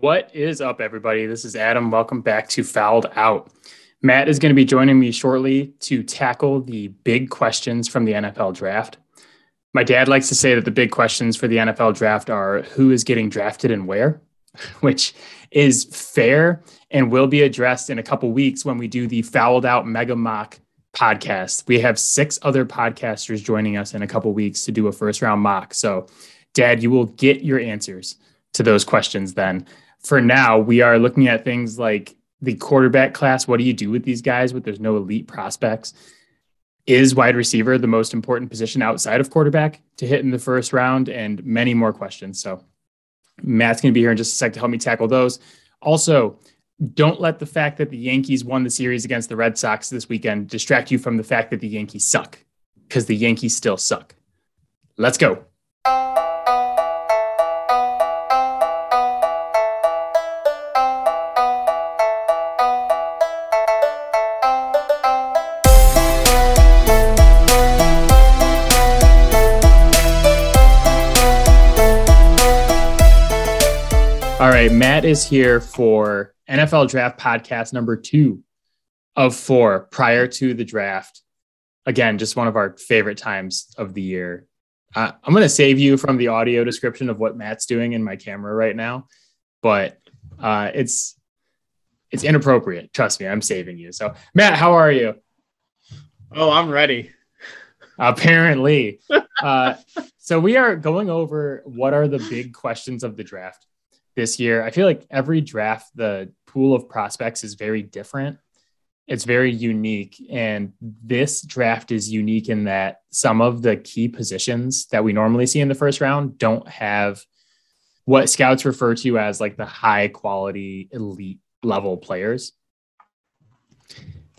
What is up, everybody? This is Adam. Welcome back to Fouled Out. Matt is going to be joining me shortly to tackle the big questions from the NFL draft. My dad likes to say that the big questions for the NFL draft are who is getting drafted and where, which is fair and will be addressed in a couple weeks when we do the Fouled Out Mega Mock podcast. We have six other podcasters joining us in a couple weeks to do a first round mock. So, Dad, you will get your answers to those questions then. For now, we are looking at things like the quarterback class. What do you do with these guys But there's no elite prospects? Is wide receiver the most important position outside of quarterback to hit in the first round? And many more questions. So Matt's going to be here in just a sec to help me tackle those. Also, don't let the fact that the Yankees won the series against the Red Sox this weekend distract you from the fact that the Yankees suck because the Yankees still suck. Let's go. Right, Matt is here for NFL Draft Podcast number two of four prior to the draft. Again, just one of our favorite times of the year. Uh, I'm going to save you from the audio description of what Matt's doing in my camera right now, but uh, it's it's inappropriate. Trust me, I'm saving you. So, Matt, how are you? Oh, I'm ready. Apparently. uh, so we are going over what are the big questions of the draft this year. I feel like every draft, the pool of prospects is very different. It's very unique. And this draft is unique in that some of the key positions that we normally see in the first round don't have what scouts refer to as like the high quality elite level players.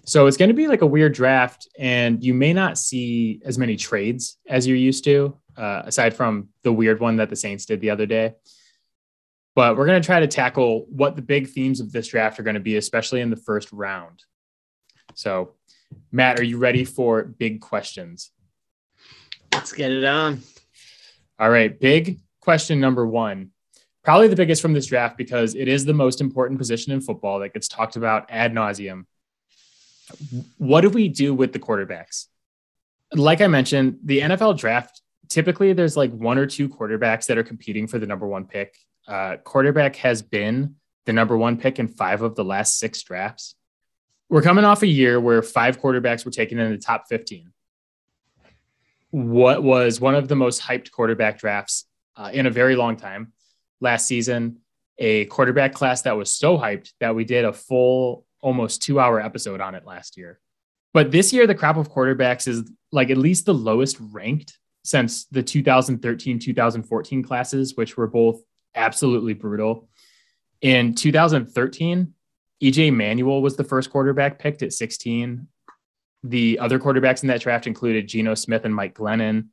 So it's going to be like a weird draft, and you may not see as many trades as you're used to, uh, aside from the weird one that the Saints did the other day. But mm-hmm. we're going to try to tackle what the big themes of this draft are going to be, especially in the first round. So, Matt, are you ready for big questions? Let's get it on. All right. Big question number one. Probably the biggest from this draft because it is the most important position in football that gets talked about ad nauseum. What do we do with the quarterbacks? Like I mentioned, the NFL draft typically there's like one or two quarterbacks that are competing for the number one pick uh, quarterback has been the number one pick in five of the last six drafts. We're coming off a year where five quarterbacks were taken in the top 15. What was one of the most hyped quarterback drafts uh, in a very long time last season, a quarterback class that was so hyped that we did a full, almost two hour episode on it last year. But this year, the crop of quarterbacks is like at least the lowest ranked since the 2013 2014 classes, which were both absolutely brutal. In 2013, EJ Manuel was the first quarterback picked at 16. The other quarterbacks in that draft included Geno Smith and Mike Glennon.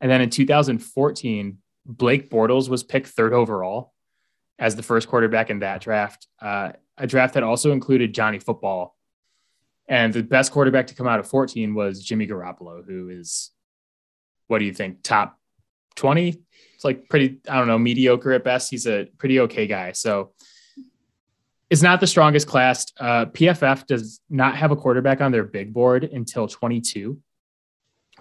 And then in 2014, Blake Bortles was picked third overall as the first quarterback in that draft, uh, a draft that also included Johnny Football. And the best quarterback to come out of 14 was Jimmy Garoppolo, who is, what do you think, top 20, it's like pretty, I don't know, mediocre at best. He's a pretty okay guy. So it's not the strongest class. Uh, PFF does not have a quarterback on their big board until 22,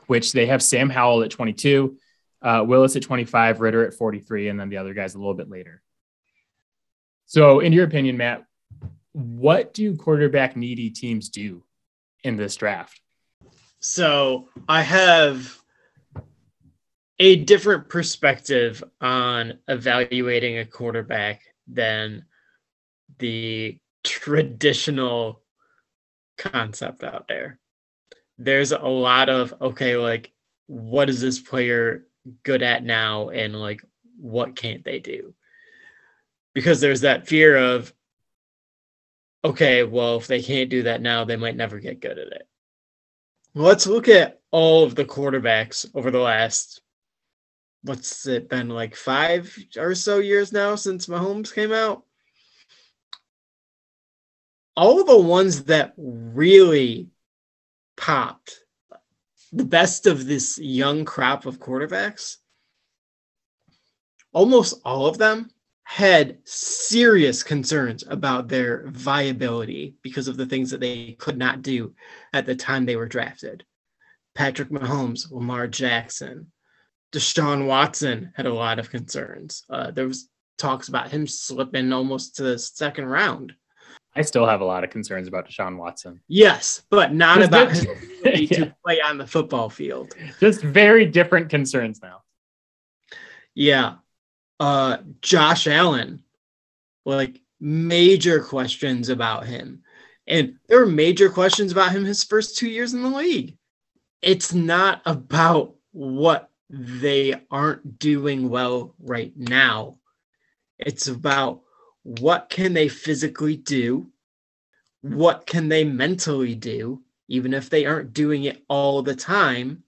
which they have Sam Howell at 22, uh, Willis at 25, Ridder at 43, and then the other guys a little bit later. So, in your opinion, Matt, what do quarterback needy teams do in this draft? So, I have a different perspective on evaluating a quarterback than the traditional concept out there. There's a lot of, okay, like, what is this player good at now? And like, what can't they do? Because there's that fear of, okay, well, if they can't do that now, they might never get good at it. Let's look at all of the quarterbacks over the last what's it been like five or so years now since Mahomes came out? All the ones that really popped, the best of this young crop of quarterbacks, almost all of them had serious concerns about their viability because of the things that they could not do at the time they were drafted. Patrick Mahomes, Lamar Jackson, Deshaun Watson had a lot of concerns. Uh, there was talks about him slipping almost to the second round. I still have a lot of concerns about Deshaun Watson. Yes, but not about his ability yeah. to play on the football field. Just very different concerns now. Yeah. Uh Josh Allen, like major questions about him. And there were major questions about him his first two years in the league. It's not about what they aren't doing well right now. It's about what can they physically do? What can they mentally do? Even if they aren't doing it all the time,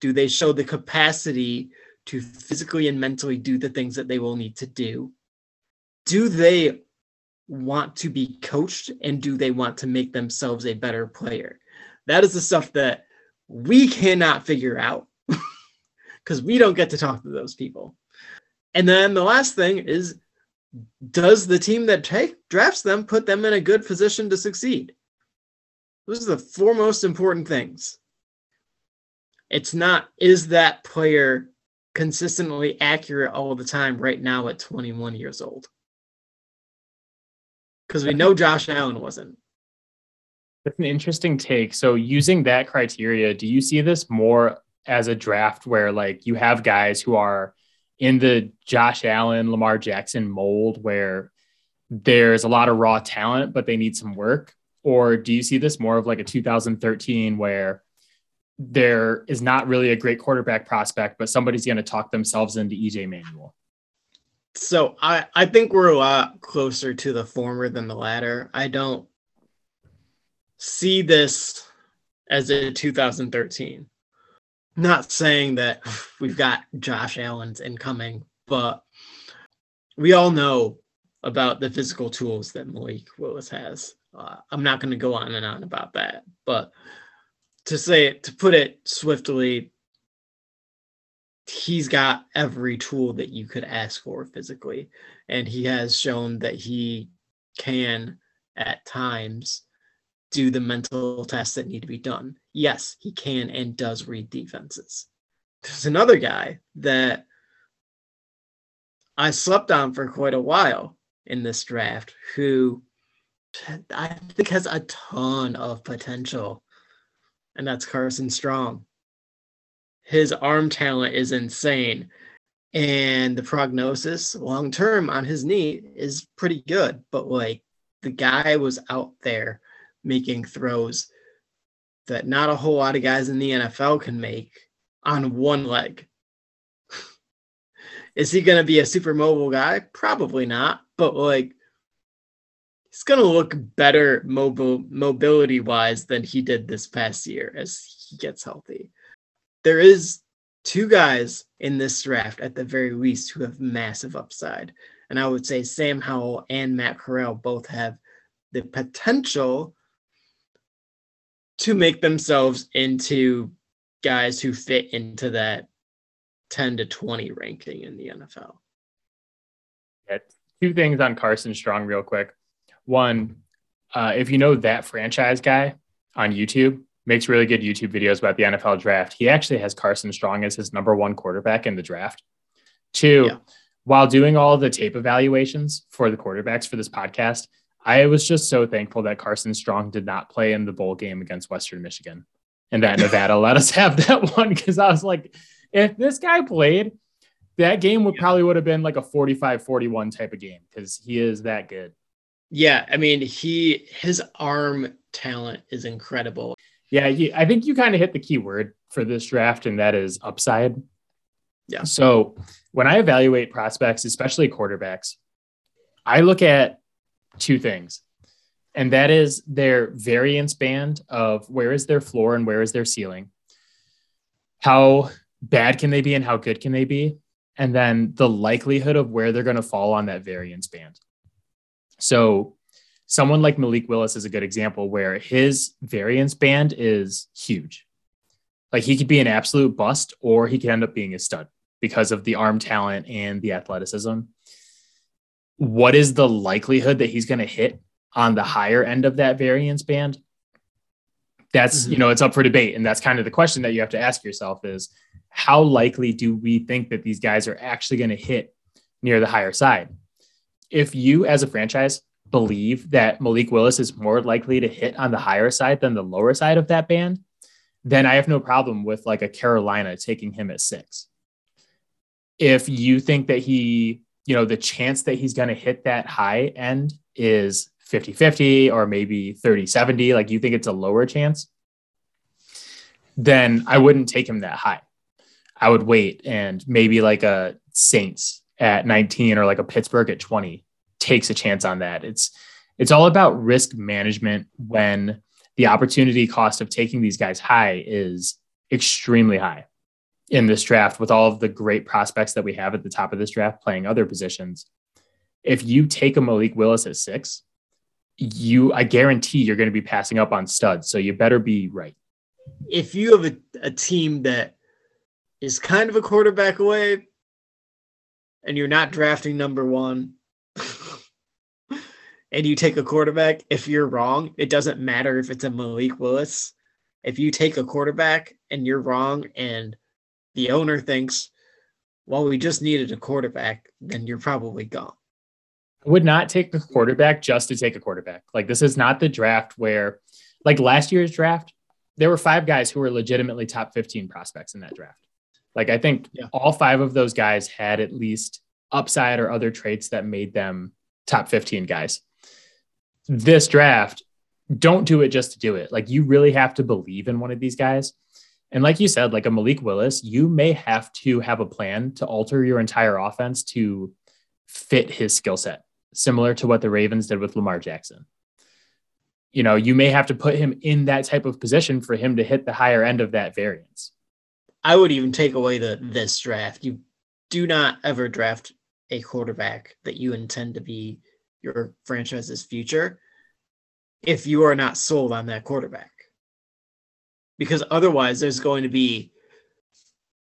do they show the capacity to physically and mentally do the things that they will need to do? Do they want to be coached and do they want to make themselves a better player? That is the stuff that we cannot figure out because we don't get to talk to those people. And then the last thing is does the team that take drafts them put them in a good position to succeed? Those are the four most important things. It's not is that player consistently accurate all the time right now at 21 years old? Because we know Josh Allen wasn't. That's an interesting take. So, using that criteria, do you see this more as a draft where like you have guys who are in the Josh Allen, Lamar Jackson mold where there's a lot of raw talent, but they need some work? Or do you see this more of like a 2013 where there is not really a great quarterback prospect, but somebody's going to talk themselves into EJ Manuel? So I, I think we're a lot closer to the former than the latter. I don't see this as a 2013 not saying that we've got Josh Allen's incoming, but we all know about the physical tools that Malik Willis has. Uh, I'm not going to go on and on about that, but to say it, to put it swiftly, he's got every tool that you could ask for physically, and he has shown that he can at times do the mental tests that need to be done. Yes, he can and does read defenses. There's another guy that I slept on for quite a while in this draft who I think has a ton of potential, and that's Carson Strong. His arm talent is insane, and the prognosis long term on his knee is pretty good, but like the guy was out there making throws that not a whole lot of guys in the NFL can make on one leg. Is he going to be a super mobile guy? Probably not, but like he's going to look better mobile mobility wise than he did this past year as he gets healthy. There is two guys in this draft at the very least who have massive upside. And I would say Sam Howell and Matt Corral both have the potential to make themselves into guys who fit into that 10 to 20 ranking in the NFL. Yeah, two things on Carson Strong, real quick. One, uh, if you know that franchise guy on YouTube, makes really good YouTube videos about the NFL draft. He actually has Carson Strong as his number one quarterback in the draft. Two, yeah. while doing all the tape evaluations for the quarterbacks for this podcast, I was just so thankful that Carson Strong did not play in the bowl game against Western Michigan and that Nevada let us have that one because I was like, if this guy played, that game would probably would have been like a 45 41 type of game because he is that good. Yeah. I mean, he, his arm talent is incredible. Yeah. He, I think you kind of hit the key word for this draft, and that is upside. Yeah. So when I evaluate prospects, especially quarterbacks, I look at two things. And that is their variance band of where is their floor and where is their ceiling. How bad can they be and how good can they be? And then the likelihood of where they're going to fall on that variance band. So, someone like Malik Willis is a good example where his variance band is huge. Like he could be an absolute bust or he could end up being a stud because of the arm talent and the athleticism. What is the likelihood that he's going to hit on the higher end of that variance band? That's, mm-hmm. you know, it's up for debate. And that's kind of the question that you have to ask yourself is how likely do we think that these guys are actually going to hit near the higher side? If you, as a franchise, believe that Malik Willis is more likely to hit on the higher side than the lower side of that band, then I have no problem with like a Carolina taking him at six. If you think that he, you know, the chance that he's going to hit that high end is 50 50 or maybe 30 70, like you think it's a lower chance, then I wouldn't take him that high. I would wait and maybe like a Saints at 19 or like a Pittsburgh at 20 takes a chance on that. It's it's all about risk management when the opportunity cost of taking these guys high is extremely high in this draft with all of the great prospects that we have at the top of this draft playing other positions. If you take a Malik Willis at six, you I guarantee you're going to be passing up on studs. So you better be right. If you have a, a team that is kind of a quarterback away and you're not drafting number one, and you take a quarterback, if you're wrong, it doesn't matter if it's a Malik Willis. If you take a quarterback and you're wrong, and the owner thinks, well, we just needed a quarterback, then you're probably gone. I would not take a quarterback just to take a quarterback. Like, this is not the draft where, like last year's draft, there were five guys who were legitimately top 15 prospects in that draft. Like, I think yeah. all five of those guys had at least upside or other traits that made them top 15 guys this draft, don't do it just to do it. Like you really have to believe in one of these guys. And like you said, like a Malik Willis, you may have to have a plan to alter your entire offense to fit his skill set, similar to what the Ravens did with Lamar Jackson. You know, you may have to put him in that type of position for him to hit the higher end of that variance. I would even take away the this draft. You do not ever draft a quarterback that you intend to be your franchise's future if you are not sold on that quarterback. Because otherwise, there's going to be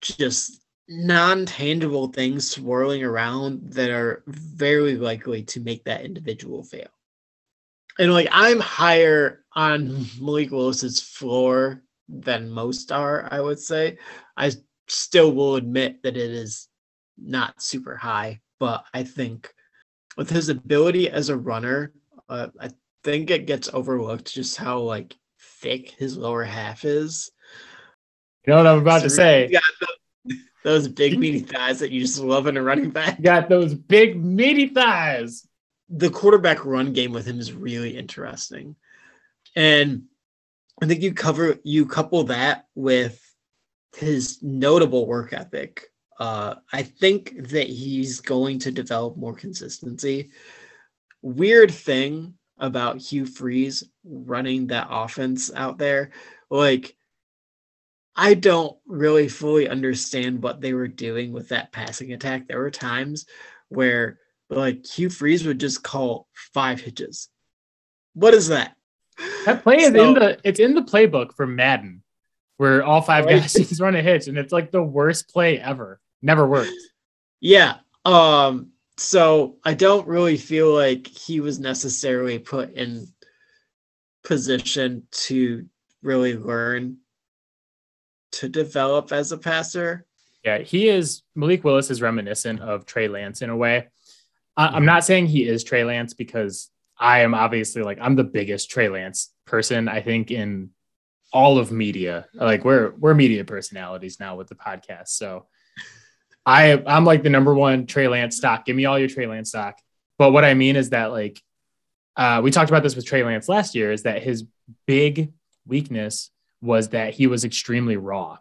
just non tangible things swirling around that are very likely to make that individual fail. And like, I'm higher on Malik Willis's floor than most are, I would say. I still will admit that it is not super high, but I think with his ability as a runner, uh, I think it gets overlooked just how like thick his lower half is. You know what I'm about so to say? Those, those big meaty thighs that you just love in a running back. got those big meaty thighs. The quarterback run game with him is really interesting, and I think you cover you couple that with his notable work ethic uh, I think that he's going to develop more consistency. Weird thing about Hugh Freeze running that offense out there, like I don't really fully understand what they were doing with that passing attack. There were times where like Hugh Freeze would just call five hitches. What is that? That play is so, in the it's in the playbook for Madden, where all five right? guys just run a hitch, and it's like the worst play ever. Never worked. Yeah. Um, so I don't really feel like he was necessarily put in position to really learn to develop as a passer. Yeah, he is Malik Willis is reminiscent of Trey Lance in a way. I'm mm-hmm. not saying he is Trey Lance because I am obviously like I'm the biggest Trey Lance person I think in all of media. Like we're we're media personalities now with the podcast. So I I'm like the number one Trey Lance stock. Give me all your Trey Lance stock. But what I mean is that like uh, we talked about this with Trey Lance last year, is that his big weakness was that he was extremely raw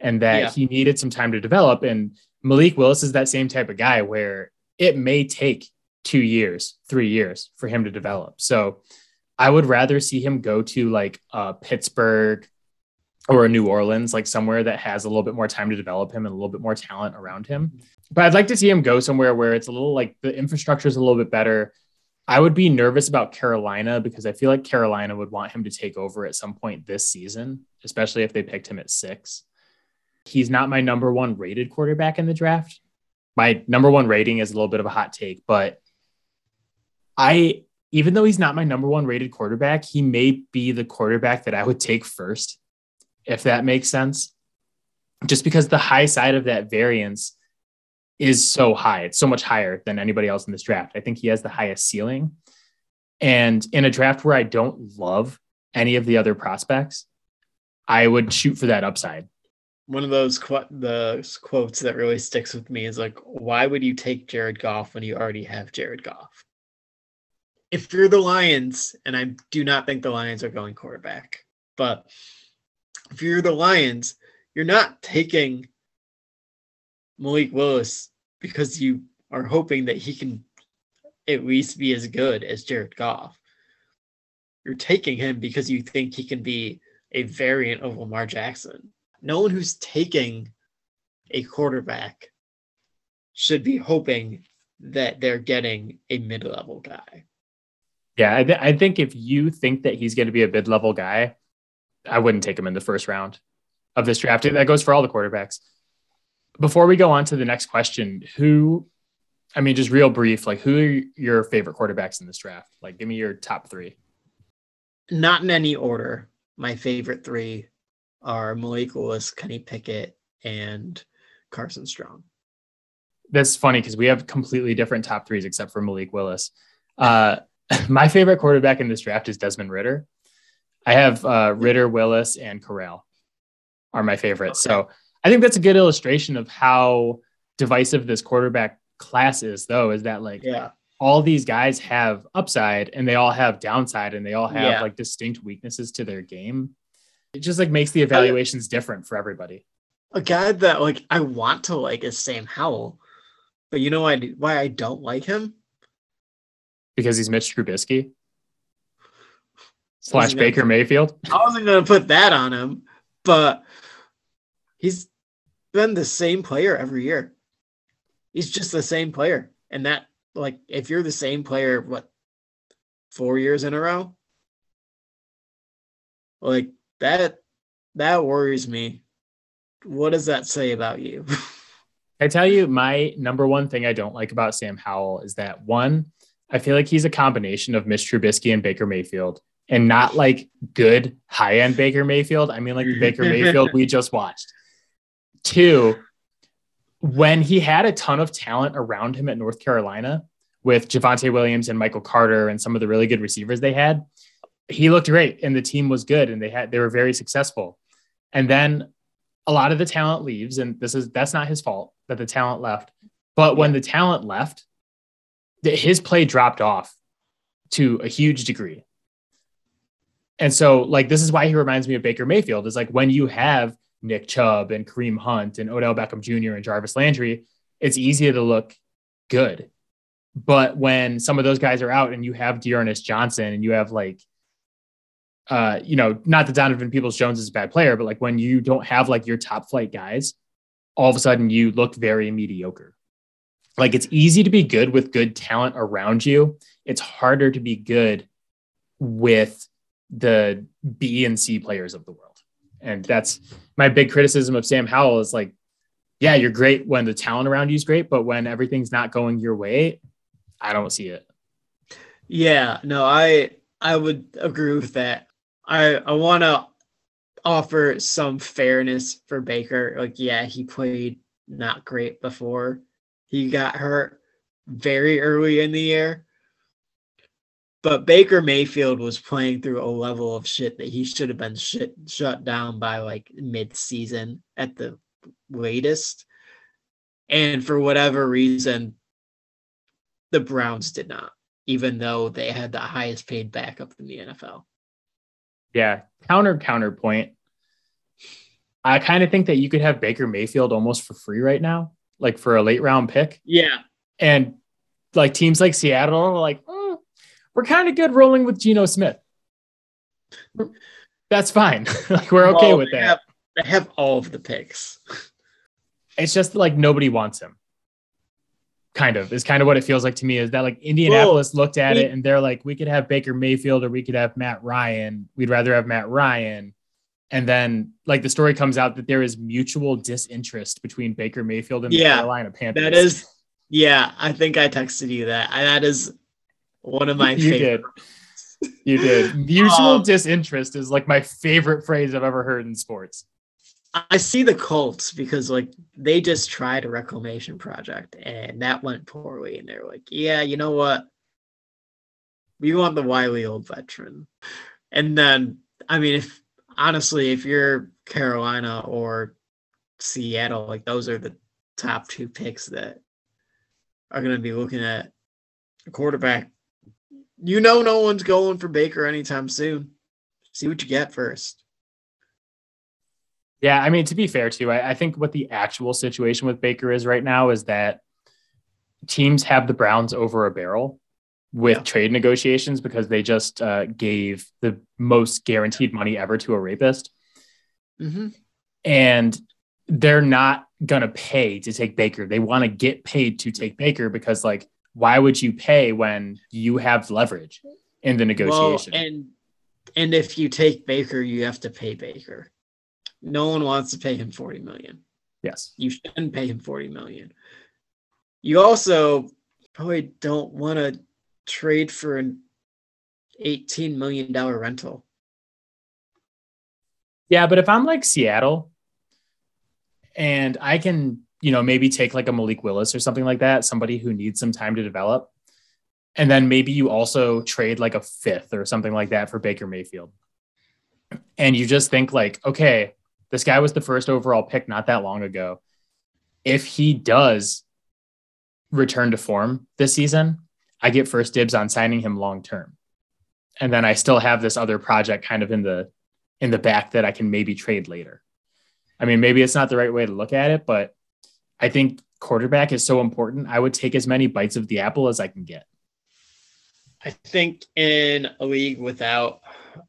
and that yeah. he needed some time to develop. And Malik Willis is that same type of guy where it may take two years, three years for him to develop. So I would rather see him go to like uh, Pittsburgh, or a New Orleans, like somewhere that has a little bit more time to develop him and a little bit more talent around him. But I'd like to see him go somewhere where it's a little like the infrastructure is a little bit better. I would be nervous about Carolina because I feel like Carolina would want him to take over at some point this season, especially if they picked him at six. He's not my number one rated quarterback in the draft. My number one rating is a little bit of a hot take, but I even though he's not my number one rated quarterback, he may be the quarterback that I would take first, if that makes sense. Just because the high side of that variance is so high, it's so much higher than anybody else in this draft. I think he has the highest ceiling. And in a draft where I don't love any of the other prospects, I would shoot for that upside. One of those qu- the quotes that really sticks with me is like, "Why would you take Jared Goff when you already have Jared Goff?" If you're the Lions, and I do not think the Lions are going quarterback, but if you're the Lions, you're not taking Malik Willis because you are hoping that he can at least be as good as Jared Goff. You're taking him because you think he can be a variant of Lamar Jackson. No one who's taking a quarterback should be hoping that they're getting a mid level guy. Yeah, I, th- I, think if you think that he's going to be a mid level guy, I wouldn't take him in the first round of this draft. That goes for all the quarterbacks. Before we go on to the next question, who, I mean, just real brief, like who are your favorite quarterbacks in this draft? Like, give me your top three. Not in any order my favorite three are Malik Willis, Kenny Pickett, and Carson Strong. That's funny because we have completely different top threes except for Malik Willis. Uh, my favorite quarterback in this draft is Desmond Ridder. I have uh, Ridder, Willis, and Corral are my favorites. Okay. So I think that's a good illustration of how divisive this quarterback class is, though, is that like yeah all these guys have upside and they all have downside and they all have yeah. like distinct weaknesses to their game. It just like makes the evaluations I, different for everybody. A guy that like I want to like is Sam Howell, but you know why why I don't like him? Because he's Mitch Trubisky slash Baker gonna, Mayfield. I wasn't gonna put that on him, but he's been the same player every year. He's just the same player, and that like if you're the same player, what four years in a row, like that that worries me. What does that say about you? I tell you, my number one thing I don't like about Sam Howell is that one, I feel like he's a combination of Mitch Trubisky and Baker Mayfield, and not like good high end Baker Mayfield. I mean, like the Baker Mayfield we just watched. Two, when he had a ton of talent around him at North Carolina with Javonte Williams and Michael Carter and some of the really good receivers they had, he looked great and the team was good and they had they were very successful. And then a lot of the talent leaves, and this is that's not his fault that the talent left. But when the talent left, his play dropped off to a huge degree. And so, like, this is why he reminds me of Baker Mayfield. Is like when you have Nick Chubb and Kareem Hunt and Odell Beckham Jr. and Jarvis Landry, it's easier to look good. But when some of those guys are out and you have D'Ernest Johnson and you have like, uh, you know, not that Donovan Peoples Jones is a bad player, but like when you don't have like your top flight guys, all of a sudden you look very mediocre. Like it's easy to be good with good talent around you. It's harder to be good with the B and C players of the world. And that's my big criticism of Sam Howell is like, yeah, you're great when the talent around you is great, but when everything's not going your way, I don't see it. Yeah, no, I I would agree with that. I I want to offer some fairness for Baker. Like, yeah, he played not great before he got hurt very early in the year. But Baker Mayfield was playing through a level of shit that he should have been shit, shut down by like mid season at the latest. And for whatever reason, the Browns did not, even though they had the highest paid backup in the NFL. Yeah. Counter counterpoint. I kind of think that you could have Baker Mayfield almost for free right now, like for a late round pick. Yeah. And like teams like Seattle are like, mm, we're kind of good rolling with Geno Smith. That's fine. like we're okay well, with that. Have, they have all of the picks. It's just like nobody wants him. Kind of is kind of what it feels like to me. Is that like Indianapolis well, looked at it and they're like, we could have Baker Mayfield or we could have Matt Ryan. We'd rather have Matt Ryan. And then like the story comes out that there is mutual disinterest between Baker Mayfield and the yeah, Carolina Panthers. That is, yeah, I think I texted you that. That is One of my you favorite. did. You did. Mutual Um, disinterest is like my favorite phrase I've ever heard in sports. I see the Colts because like they just tried a reclamation project and that went poorly, and they're like, yeah, you know what? We want the wily old veteran. And then, I mean, if honestly, if you're Carolina or Seattle, like those are the top two picks that are going to be looking at a quarterback. You know, no one's going for Baker anytime soon. See what you get first. Yeah, I mean, to be fair too, I, I think what the actual situation with Baker is right now is that teams have the Browns over a barrel with Yeah. trade negotiations because they just uh, gave the most guaranteed money ever to a rapist. Mm-hmm. and they're not going to pay to take Baker. They want to get paid to take Baker because, like, why would you pay when you have leverage in the negotiation? Well, and and if you take Baker, you have to pay Baker. No one wants to pay him 40 million. yes. You shouldn't pay him 40 million. You also probably don't want to trade for an 18 million dollar rental. Yeah. But if I'm like Seattle and I can, you know, maybe take like a Malik Willis or something like that, somebody who needs some time to develop. And then maybe you also trade like a fifth or something like that for Baker Mayfield. And you just think like, okay, this guy was the first overall pick not that long ago. If he does return to form this season, I get first dibs on signing him long term. And then I still have this other project kind of in the in the back that I can maybe trade later. I mean, maybe it's not the right way to look at it, but I think quarterback is so important. I would take as many bites of the apple as I can get. I think in a league without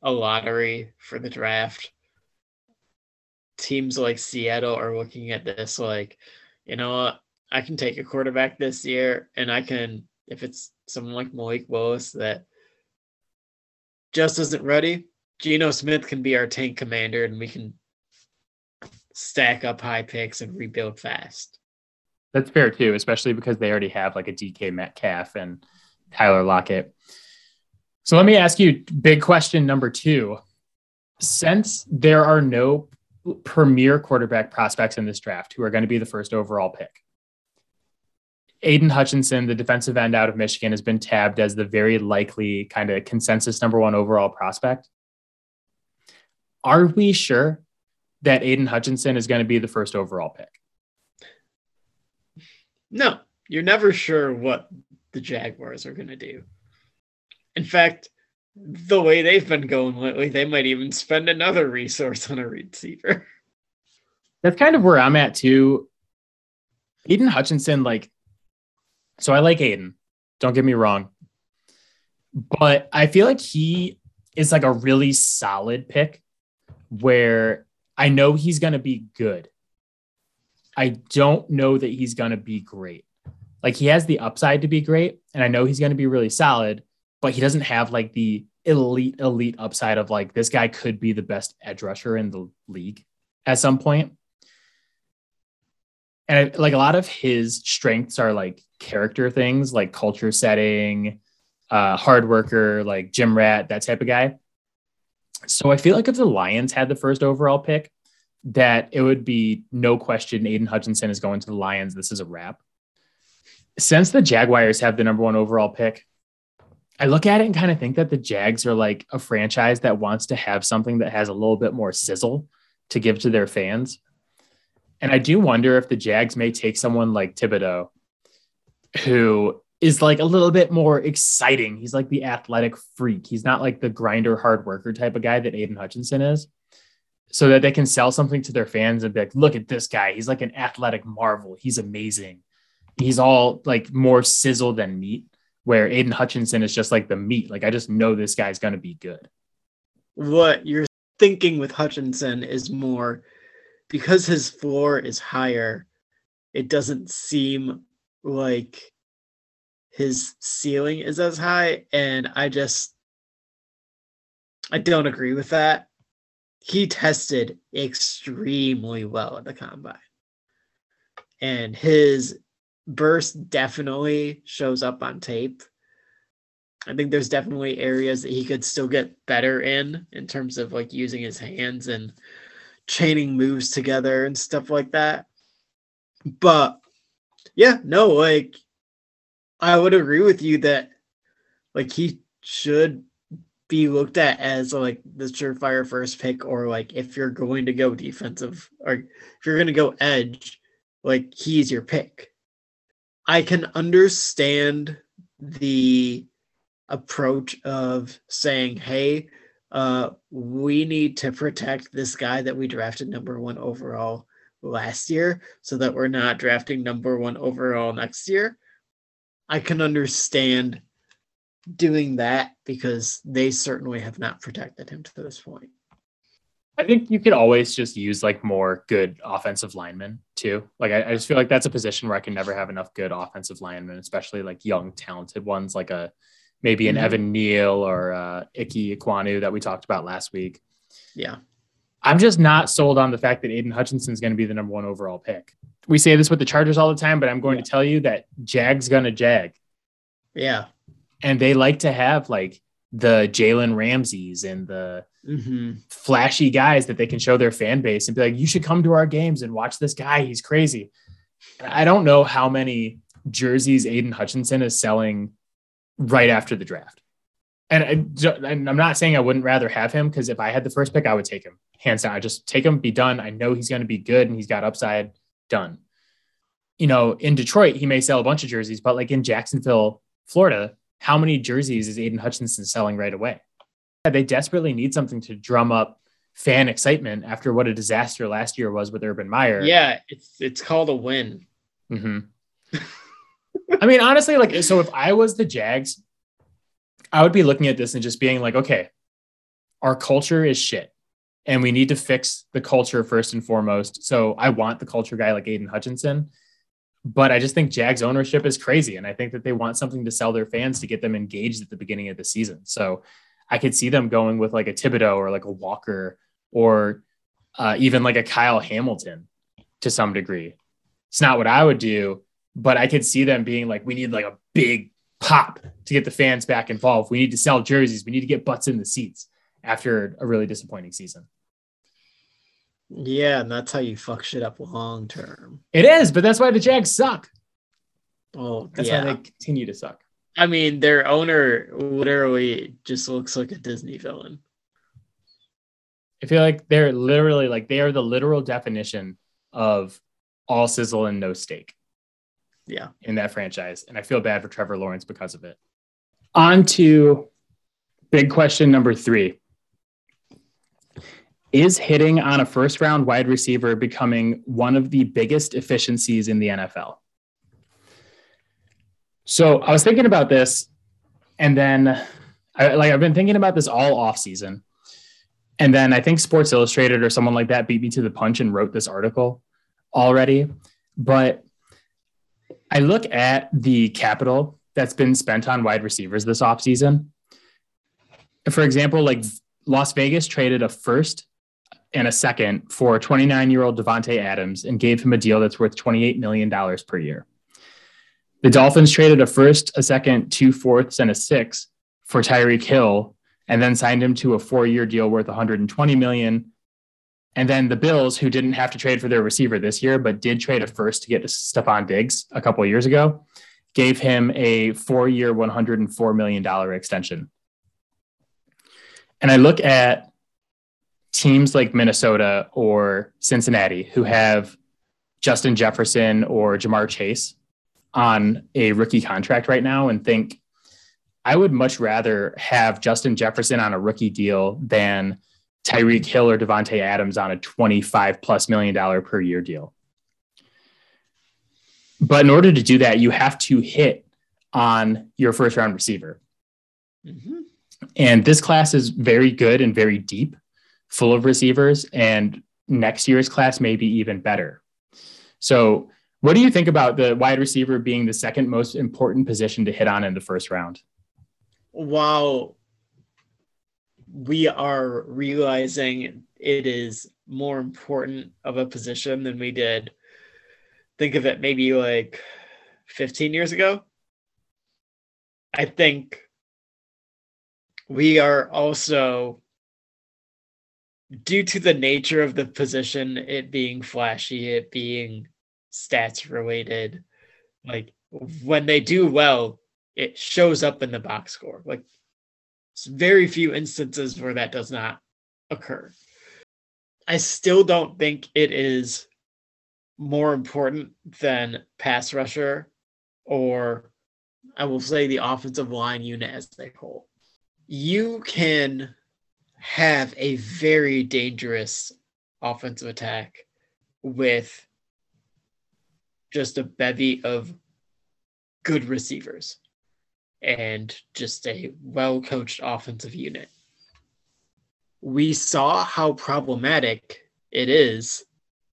a lottery for the draft, teams like Seattle are looking at this like, you know I can take a quarterback this year, and I can, if it's someone like Malik Willis that just isn't ready, Geno Smith can be our tank commander, and we can stack up high picks and rebuild fast. That's fair too, especially because they already have like a DK Metcalf and Tyler Lockett. So let me ask you big question number two. Since there are no premier quarterback prospects in this draft who are going to be the first overall pick, Aiden Hutchinson, the defensive end out of Michigan, has been tabbed as the very likely kind of consensus number one overall prospect. Are we sure that Aiden Hutchinson is going to be the first overall pick? No, you're never sure what the Jaguars are going to do. In fact, the way they've been going lately, they might even spend another resource on a receiver. That's kind of where I'm at too. Aiden Hutchinson, like, so I like Aiden. Don't get me wrong. But I feel like he is like a really solid pick where I know he's going to be good. I don't know that he's going to be great. Like, he has the upside to be great, and I know he's going to be really solid, but he doesn't have like the elite, elite upside of like this guy could be the best edge rusher in the league at some point. and like a lot of his strengths are like character things like culture setting uh hard worker like gym rat that type of guy so i feel like if the lions had the first overall pick that it would be no question aiden hutchinson is going to the lions this is a wrap since the jaguars have the number one overall pick i look at it and kind of think that the jags are like a franchise that wants to have something that has a little bit more sizzle to give to their fans and I do wonder if the Jags may take someone like Thibodeaux, who is like a little bit more exciting. He's like the athletic freak. He's not like the grinder, hard worker type of guy that Aiden Hutchinson is. So that they can sell something to their fans and be like, look at this guy. He's like an athletic marvel. He's amazing. He's all like more sizzle than meat, where Aiden Hutchinson is just like the meat. Like, I just know this guy's going to be good. What you're thinking with Hutchinson is more because his floor is higher, it doesn't seem like his ceiling is as high. And I just, I don't agree with that. He tested extremely well at the combine. And his burst definitely shows up on tape. I think there's definitely areas that he could still get better in, in terms of like using his hands and chaining moves together and stuff like that. But yeah, no, like I would agree with you that like he should be looked at as like the surefire first pick, or like if you're going to go defensive or if you're going to go edge, like he's your pick. I can understand the approach of saying, hey, uh, we need to protect this guy that we drafted number one overall last year so that we're not drafting number one overall next year. I can understand doing that because they certainly have not protected him to this point. I think you could always just use like more good offensive linemen too. Like I, I, just feel like that's a position where I can never have enough good offensive linemen, especially like young, talented ones, like a maybe an mm-hmm. Evan Neal or uh, Ickey Ekwonu that we talked about last week. Yeah, I'm just not sold on the fact that Aiden Hutchinson is going to be the number one overall pick. We say this with the Chargers all the time, but I'm going yeah. to tell you that Jag's going to jag. Yeah, and they like to have like the Jalen Ramseys and the mm-hmm. flashy guys that they can show their fan base and be like, you should come to our games and watch this guy. He's crazy. I don't know how many jerseys Aiden Hutchinson is selling right after the draft. And, I, and I'm not saying I wouldn't rather have him because if I had the first pick, I would take him hands down. I just take him, be done. I know he's going to be good and he's got upside. Done. You know, in Detroit, he may sell a bunch of jerseys, but like in Jacksonville, Florida, how many jerseys is Aiden Hutchinson selling right away? Yeah, They desperately need something to drum up fan excitement after what a disaster last year was with Urban Meyer. Yeah, it's it's called a win. Mm-hmm. I mean, honestly, like, so if I was the Jags, I would be looking at this and just being like, okay, our culture is shit. And we need to fix the culture first and foremost. So I want the culture guy like Aiden Hutchinson. But I just think Jags ownership is crazy. And I think that they want something to sell their fans to get them engaged at the beginning of the season. So I could see them going with like a Thibodeaux or like a Walker or uh, even like a Kyle Hamilton to some degree. It's not what I would do, but I could see them being like, we need like a big pop to get the fans back involved. We need to sell jerseys. We need to get butts in the seats after a really disappointing season. Yeah, and that's how you fuck shit up long term. It is, but that's why the Jags suck. Oh, that's yeah. why they continue to suck. I mean, their owner literally just looks like a Disney villain. I feel like they're literally like they are the literal definition of all sizzle and no steak. Yeah. In that franchise. And I feel bad for Trevor Lawrence because of it. On to big question number three is hitting on a first round wide receiver becoming one of the biggest efficiencies in the NFL? So I was thinking about this, and then I, like I've been thinking about this all off season, and then I think Sports Illustrated or someone like that beat me to the punch and wrote this article already. But I look at the capital that's been spent on wide receivers this offseason. For example, like Las Vegas traded a first and a second for 29 year old Davante Adams and gave him a deal that's worth $28 million per year. The Dolphins traded a first, a second, two fourths, and a six for Tyreek Hill, and then signed him to a four year deal worth 120 million. And then the Bills, who didn't have to trade for their receiver this year, but did trade a first to get to Stefon Diggs a couple years ago, gave him a four year, $104 million extension. And I look at teams like Minnesota or Cincinnati who have Justin Jefferson or Ja'Marr Chase on a rookie contract right now and think I would much rather have Justin Jefferson on a rookie deal than Tyreek Hill or Davante Adams on a 25 plus million dollar per year deal. But in order to do that, you have to hit on your first round receiver. Mm-hmm. And this class is very good and very deep full of receivers, and next year's class may be even better. So, what do you think about the wide receiver being the second most important position to hit on in the first round? While we are realizing it is more important of a position than we did, think of it maybe like 15 years ago. I think we are also due to the nature of the position, it being flashy, it being stats related, like when they do well, it shows up in the box score. Like it's very few instances where that does not occur. I still don't think it is more important than pass rusher or I will say the offensive line unit as a whole. You can have a very dangerous offensive attack with just a bevy of good receivers and just a well coached offensive unit. We saw how problematic it is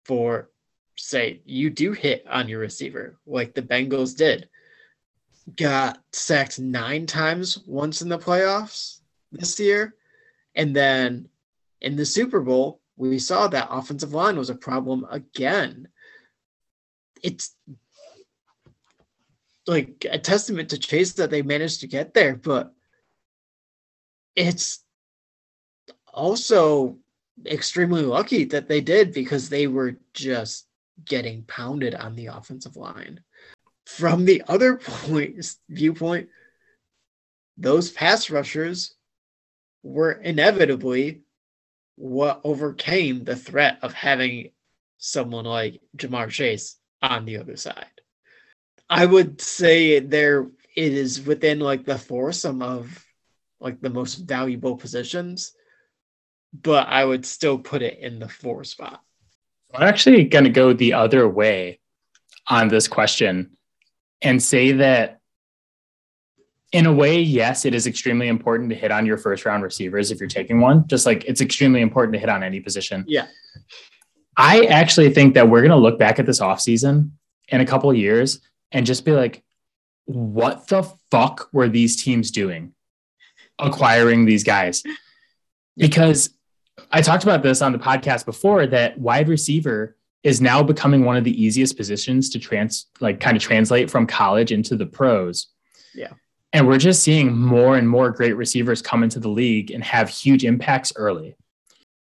for, say, you do hit on your receiver, like the Bengals did. Got sacked nine times once in the playoffs this year. And then in the Super Bowl, we saw that offensive line was a problem again. It's like a testament to Chase that they managed to get there, but it's also extremely lucky that they did because they were just getting pounded on the offensive line. From the other point viewpoint, those pass rushers were inevitably what overcame the threat of having someone like Ja'Marr Chase on the other side. I would say there it is within like the foursome of like the most valuable positions, but I would still put it in the four spot. I'm actually going to go the other way on this question and say that in a way, yes, it is extremely important to hit on your first round receivers if you're taking one, just like it's extremely important to hit on any position. Yeah. I actually think that we're going to look back at this offseason in a couple of years and just be like, what the fuck were these teams doing acquiring these guys? Because I talked about this on the podcast before that wide receiver is now becoming one of the easiest positions to trans like kind of translate from college into the pros. Yeah. And we're just seeing more and more great receivers come into the league and have huge impacts early.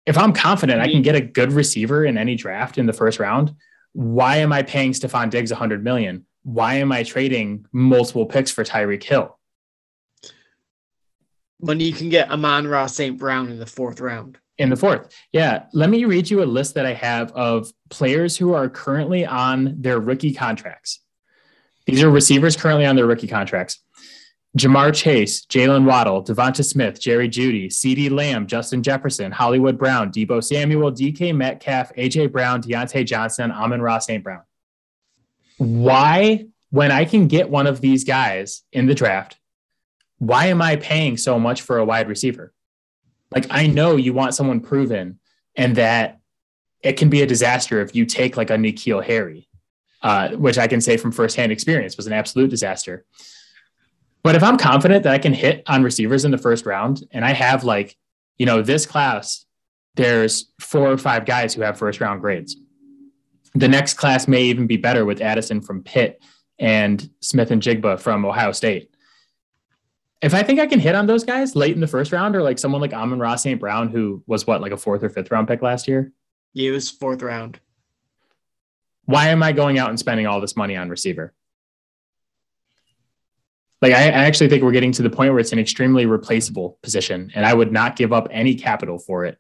If I'm confident I can get a good receiver in any draft in the first round, why am I paying Stefon Diggs 100 million? why am I trading multiple picks for Tyreek Hill? When you can get Amon-Ra St. Brown in the fourth round. In the fourth. Yeah. Let me read you a list that I have of players who are currently on their rookie contracts. These are receivers currently on their rookie contracts. Ja'Marr Chase, Jaylen Waddle, Devonta Smith, Jerry Jeudy, CeeDee Lamb, Justin Jefferson, Hollywood Brown, Deebo Samuel, DK Metcalf, AJ Brown, Diontae Johnson, Amon-Ra St. Brown why, when I can get one of these guys in the draft, why am I paying so much for a wide receiver? Like, I know you want someone proven and that it can be a disaster if you take like a N'Keal Harry, uh, which I can say from firsthand experience was an absolute disaster. But if I'm confident that I can hit on receivers in the first round and I have like, you know, this class, there's four or five guys who have first round grades the next class may even be better with Addison from Pitt and Smith-Njigba from Ohio State. If I think I can hit on those guys late in the first round, or like someone like Amon-Ra St. Brown, who was what, like a fourth or fifth round pick last year? Yeah, it was fourth round. Why am I going out and spending all this money on receiver? Like, I, I actually think we're getting to the point where it's an extremely replaceable position, and I would not give up any capital for it.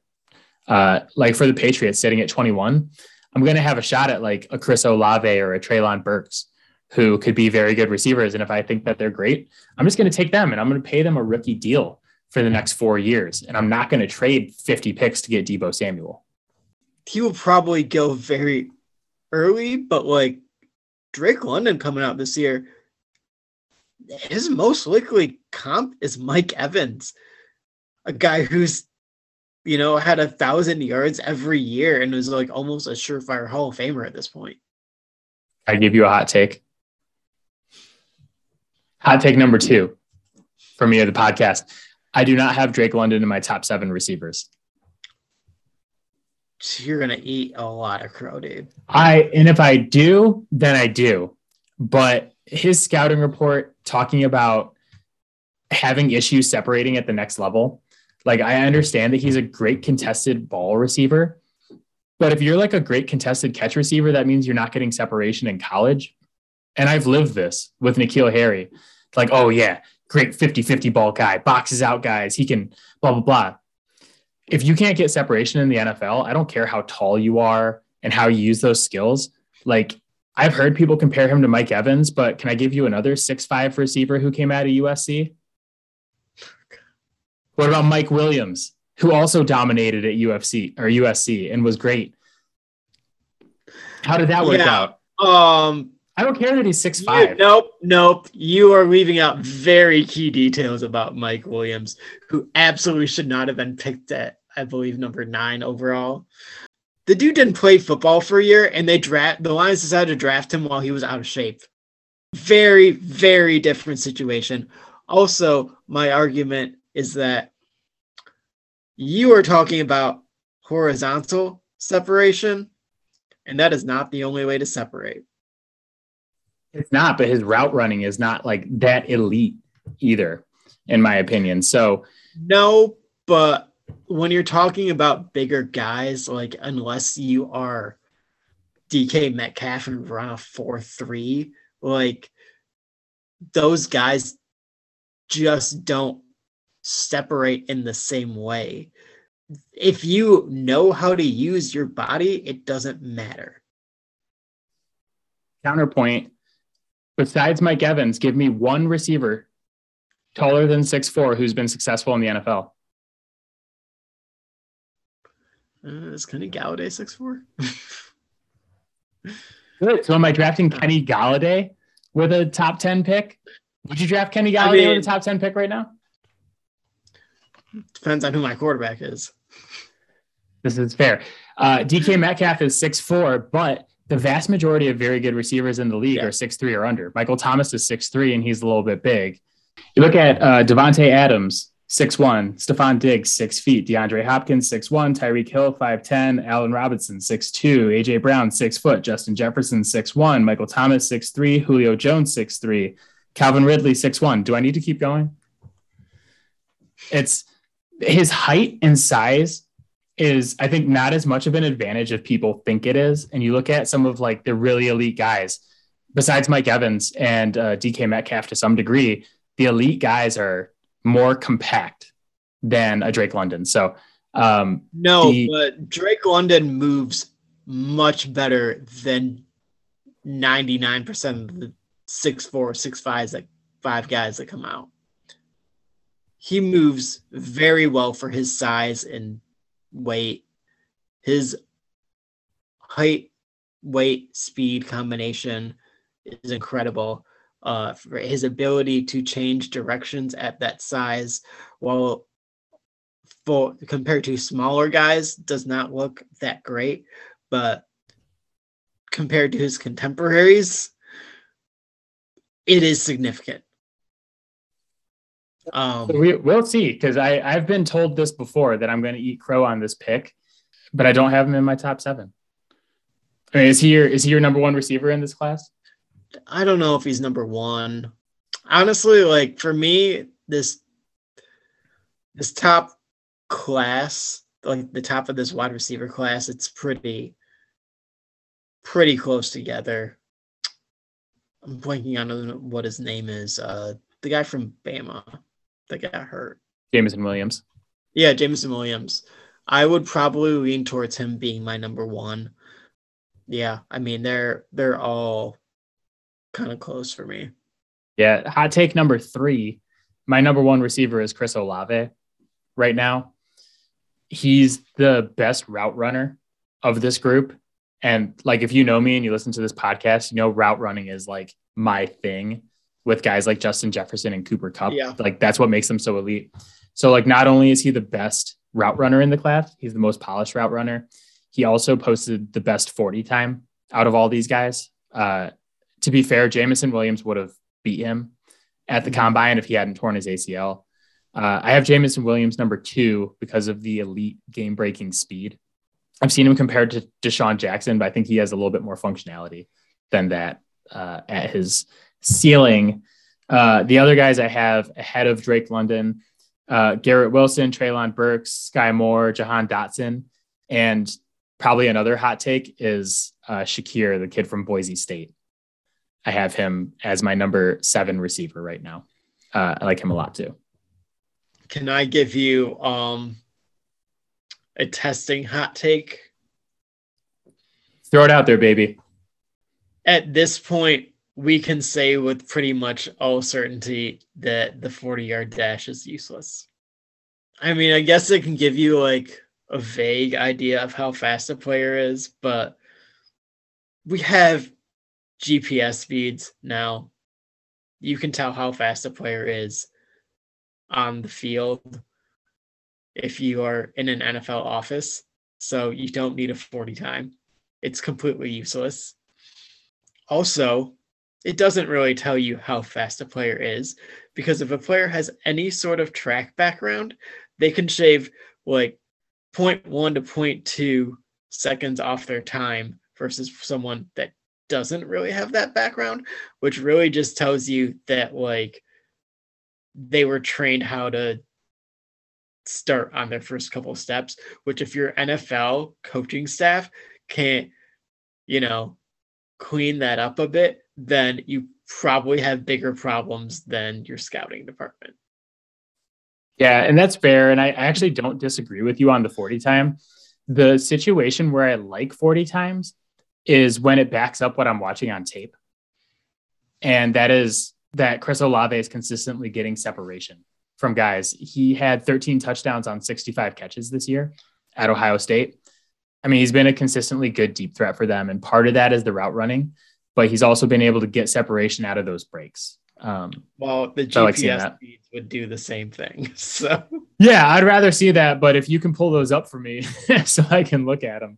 Uh, like for the Patriots sitting at 21, I'm going to have a shot at like a Chris Olave or a Treylon Burks who could be very good receivers. And if I think that they're great, I'm just going to take them and I'm going to pay them a rookie deal for the next four years. And I'm not going to trade 50 picks to get Deebo Samuel. He will probably go very early, but like Drake London coming out this year, his most likely comp is Mike Evans, a guy who's you know, had a thousand yards every year and was like almost a surefire Hall of Famer at this point. I give you a hot take. Hot take number two for me of the podcast. I do not have Drake London in my top seven receivers. So you're gonna eat a lot of crow, dude. I and if I do, then I do. But his scouting report talking about having issues separating at the next level. Like I understand that he's a great contested ball receiver, but if you're like a great contested catch receiver, that means you're not getting separation in college. And I've lived this with N'Keal Harry. Like, oh yeah, great 50-50 ball guy, boxes out guys, he can blah blah blah. If you can't get separation in the NFL, I don't care how tall you are and how you use those skills. Like I've heard people compare him to Mike Evans, but can I give you another six-five receiver who came out of USC? What about Mike Williams, who also dominated at UFC or USC and was great? How did that work yeah. out? Um, I don't care that he's six five. Nope, nope. You are leaving out very key details about Mike Williams, who absolutely should not have been picked at, I believe, number nine overall the dude didn't play football for a year, and they draft the Lions decided to draft him while he was out of shape. Very, very different situation. Also, my argument is that you are talking about horizontal separation, and that is not the only way to separate. It's not, but his route running is not like that elite either, in my opinion. So, no, but when you're talking about bigger guys, like unless you are DK Metcalf and run a 4 3, like those guys just don't separate in the same way. If you know how to use your body, it doesn't matter. Counterpoint besides Mike Evans, give me one receiver taller than six four who's been successful in the NFL. Uh, is Kenny Golladay six four? Good. So am I drafting Kenny Golladay with a top ten pick? Would you draft Kenny Golladay I mean, with a top ten pick right now? Depends on who my quarterback is. This is fair. Uh, DK Metcalf is six four, but the vast majority of very good receivers in the league yeah. are six three or under. Michael Thomas is six three, and he's a little bit big. You look at uh, Davante Adams, six one. Stefon Diggs, six feet. DeAndre Hopkins, six one. Tyreek Hill, five ten. Allen Robinson, six two. AJ Brown, six foot. Justin Jefferson, six one. Michael Thomas, six three. Julio Jones, six three. Calvin Ridley, six one. Do I need to keep going? It's his height and size is, I think, not as much of an advantage as people think it is. And you look at some of like the really elite guys, besides Mike Evans and uh, DK Metcalf to some degree, the elite guys are more compact than a Drake London. So um, no, the, but Drake London moves much better than 99% of the six four, six fives that five guys that come out. He moves very well for his size and weight. His height, weight, speed combination is incredible uh, for his ability to change directions at that size while for compared to smaller guys does not look that great. But compared to his contemporaries it is significant. Um, so we, we'll see because i i've been told this before that i'm going to eat crow on this pick but i don't have him in my top seven. I mean, is he your is he your number one receiver in this class I don't know if he's number one. Honestly, like for me, this this top class, like the top of this wide receiver class, it's pretty pretty close together. I'm blanking on what his name is. Uh, the guy from Bama that got hurt. Jameson Williams. Yeah, Jameson Williams. I would probably lean towards him being my number one. Yeah, I mean they're they're all kind of close for me. Yeah, hot take number three. My number one receiver is Chris Olave right now. He's the best route runner of this group. And like, if you know me and you listen to this podcast, you know, route running is like my thing with guys like Justin Jefferson and Cooper Kupp. Yeah. Like, that's what makes them so elite. So, like, not only is he the best route runner in the class, he's the most polished route runner. He also posted the best 40 time out of all these guys. Uh, to be fair, Jameson Williams would have beat him at the mm-hmm. combine if he hadn't torn his ACL. Uh, I have Jameson Williams number two because of the elite game breaking speed. I've seen him compared to DeSean Jackson, but I think he has a little bit more functionality than that uh, at his ceiling. Uh, the other guys I have ahead of Drake London, uh, Garrett Wilson, Treylon Burks, Sky Moore, Jahan Dotson, and probably another hot take is uh, Shakir, the kid from Boise State. I have him as my number seven receiver right now. Uh, I like him a lot too. Can I give you um, a testing hot take? Throw it out there, baby. At this point, we can say with pretty much all certainty that the 40 yard dash is useless. I mean, I guess it can give you like a vague idea of how fast a player is, but we have GPS speeds now. You can tell how fast a player is on the field if you are in an NFL office. So you don't need a 40 time. It's completely useless. Also, it doesn't really tell you how fast a player is because if a player has any sort of track background, they can shave like 0.1 to 0.2 seconds off their time versus someone that doesn't really have that background, which really just tells you that like they were trained how to start on their first couple of steps, which if your NFL coaching staff can't, you know, clean that up a bit, then you probably have bigger problems than your scouting department. Yeah, and that's fair. And I actually don't disagree with you on the 40 time. The situation where I like 40 times is when it backs up what I'm watching on tape. And that is that Chris Olave is consistently getting separation from guys. He had 13 touchdowns on 65 catches this year at Ohio State. I mean, he's been a consistently good deep threat for them. And part of that is the route running, but he's also been able to get separation out of those breaks. Um, well, the GPS like feeds would do the same thing. So, yeah, I'd rather see that. But if you can pull those up for me so I can look at them,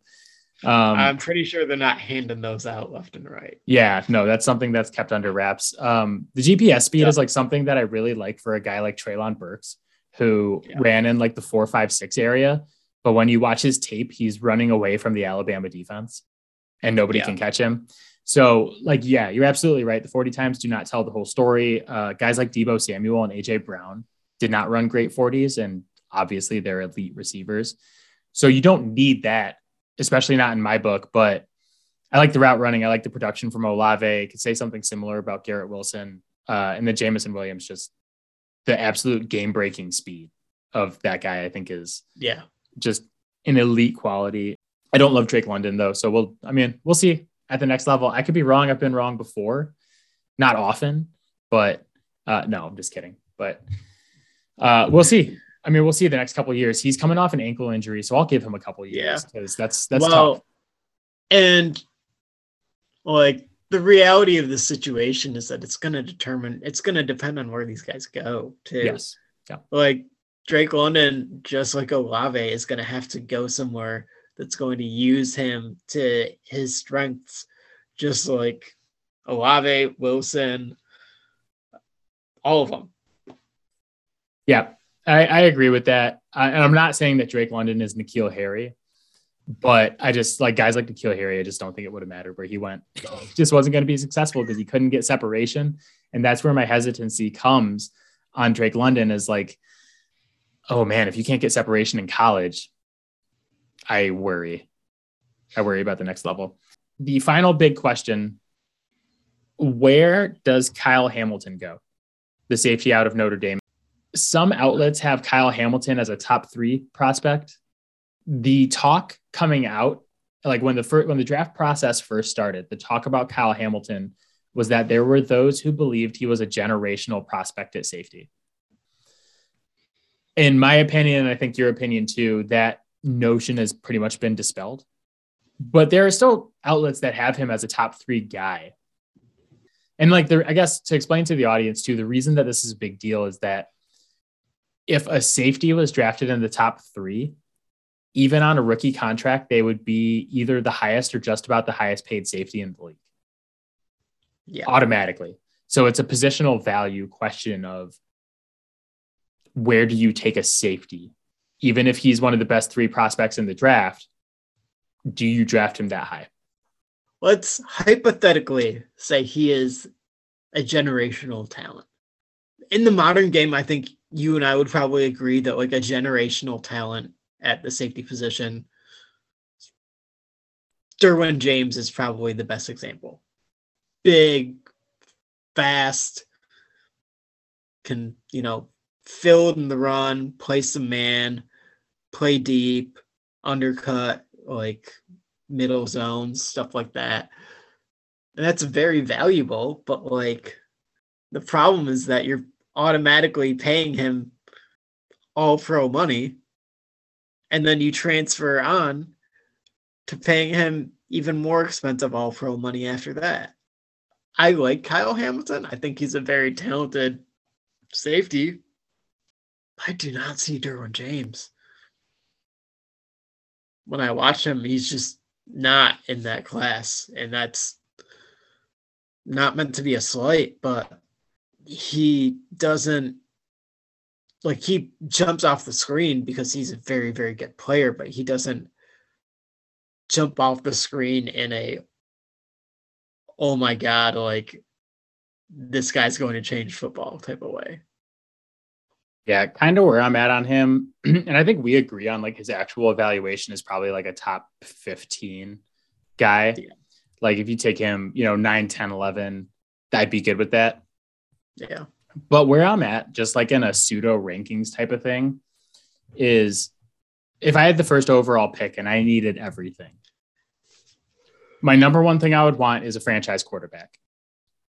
um, I'm pretty sure they're not handing those out left and right. Yeah, no, that's something that's kept under wraps. Um, the GPS speed yeah. is like something that I really like for a guy like Treylon Burks, who yeah. ran in like the four, five, six area. But when you watch his tape, he's running away from the Alabama defense and nobody yeah. can catch him. So, like, yeah, you're absolutely right. The 40 times do not tell the whole story. Uh, guys like Deebo Samuel and AJ Brown did not run great 40s, and obviously they're elite receivers. So, you don't need that especially not in my book. But I like the route running. I like the production from Olave. I could say something similar about Garrett Wilson uh, and then Jameson Williams. Just the absolute game breaking speed of that guy. I think is yeah, just an elite quality. I don't love Drake London though, so we'll. I mean, we'll see at the next level. I could be wrong. I've been wrong before, not often, but uh, no, I'm just kidding. But uh, we'll see. I mean, we'll see the next couple years. He's coming off an ankle injury, so I'll give him a couple years because yeah. that's that's well, tough. And like the reality of the situation is that it's going to determine, it's going to depend on where these guys go too. Yes. Yeah. Like Drake London, just like Olave, is going to have to go somewhere that's going to use him to his strengths, just like Olave, Wilson, all of them. Yeah, I, I agree with that. I, and I'm not saying that Drake London is N'Keal Harry, but I just like guys like N'Keal Harry. I just don't think it would have mattered where he went. he just wasn't going to be successful because he couldn't get separation. And that's where my hesitancy comes on Drake London is like, oh man, if you can't get separation in college, I worry. I worry about the next level. The final big question where does Kyle Hamilton go? The safety out of Notre Dame some outlets have Kyle Hamilton as a top three prospect. The talk coming out, like when the first, when the draft process first started, the talk about Kyle Hamilton was that there were those who believed he was a generational prospect at safety. In my opinion, and I think your opinion too, that notion has pretty much been dispelled. But there are still outlets that have him as a top three guy. And like the, I guess to explain to the audience too, the reason that this is a big deal is that if a safety was drafted in the top three, even on a rookie contract, they would be either the highest or just about the highest paid safety in the league. Yeah. Automatically. So it's a positional value question of where do you take a safety? Even if he's one of the best three prospects in the draft, do you draft him that high? Let's hypothetically say he is a generational talent. In the modern game, I think you and I would probably agree that like a generational talent at the safety position, Derwin James is probably the best example. Big, fast, can, you know, fill in the run, play some man, play deep, undercut, like middle zones, stuff like that. And that's very valuable, but like the problem is that you're automatically paying him all pro money and then you transfer on to paying him even more expensive all pro money after that. I like Kyle Hamilton. I think he's a very talented safety. I do not see Derwin James. When I watch him, he's just not in that class. And that's not meant to be a slight, but he doesn't like he jumps off the screen because he's a very very good player but he doesn't jump off the screen in a oh my god like this guy's going to change football type of way. Yeah kind of where i'm at on him and i think we agree on like his actual evaluation is probably like a top 15 guy. Yeah. like if you take him you know 9 10 11 i'd be good with that yeah. But where I'm at, just like in a pseudo rankings type of thing, is if I had the first overall pick and I needed everything, my number one thing I would want is a franchise quarterback,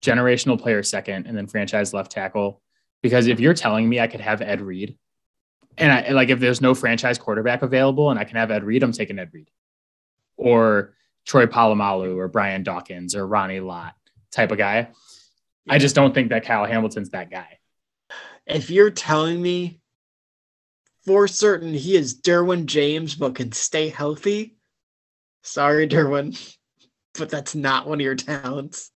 generational player second, and then franchise left tackle. Because if you're telling me I could have Ed Reed, and I like if there's no franchise quarterback available and I can have Ed Reed, I'm taking Ed Reed. Or Troy Polamalu or Brian Dawkins or Ronnie Lott type of guy. I just don't think that Kyle Hamilton's that guy. If you're telling me for certain he is Derwin James but can stay healthy, sorry, Derwin, but that's not one of your talents.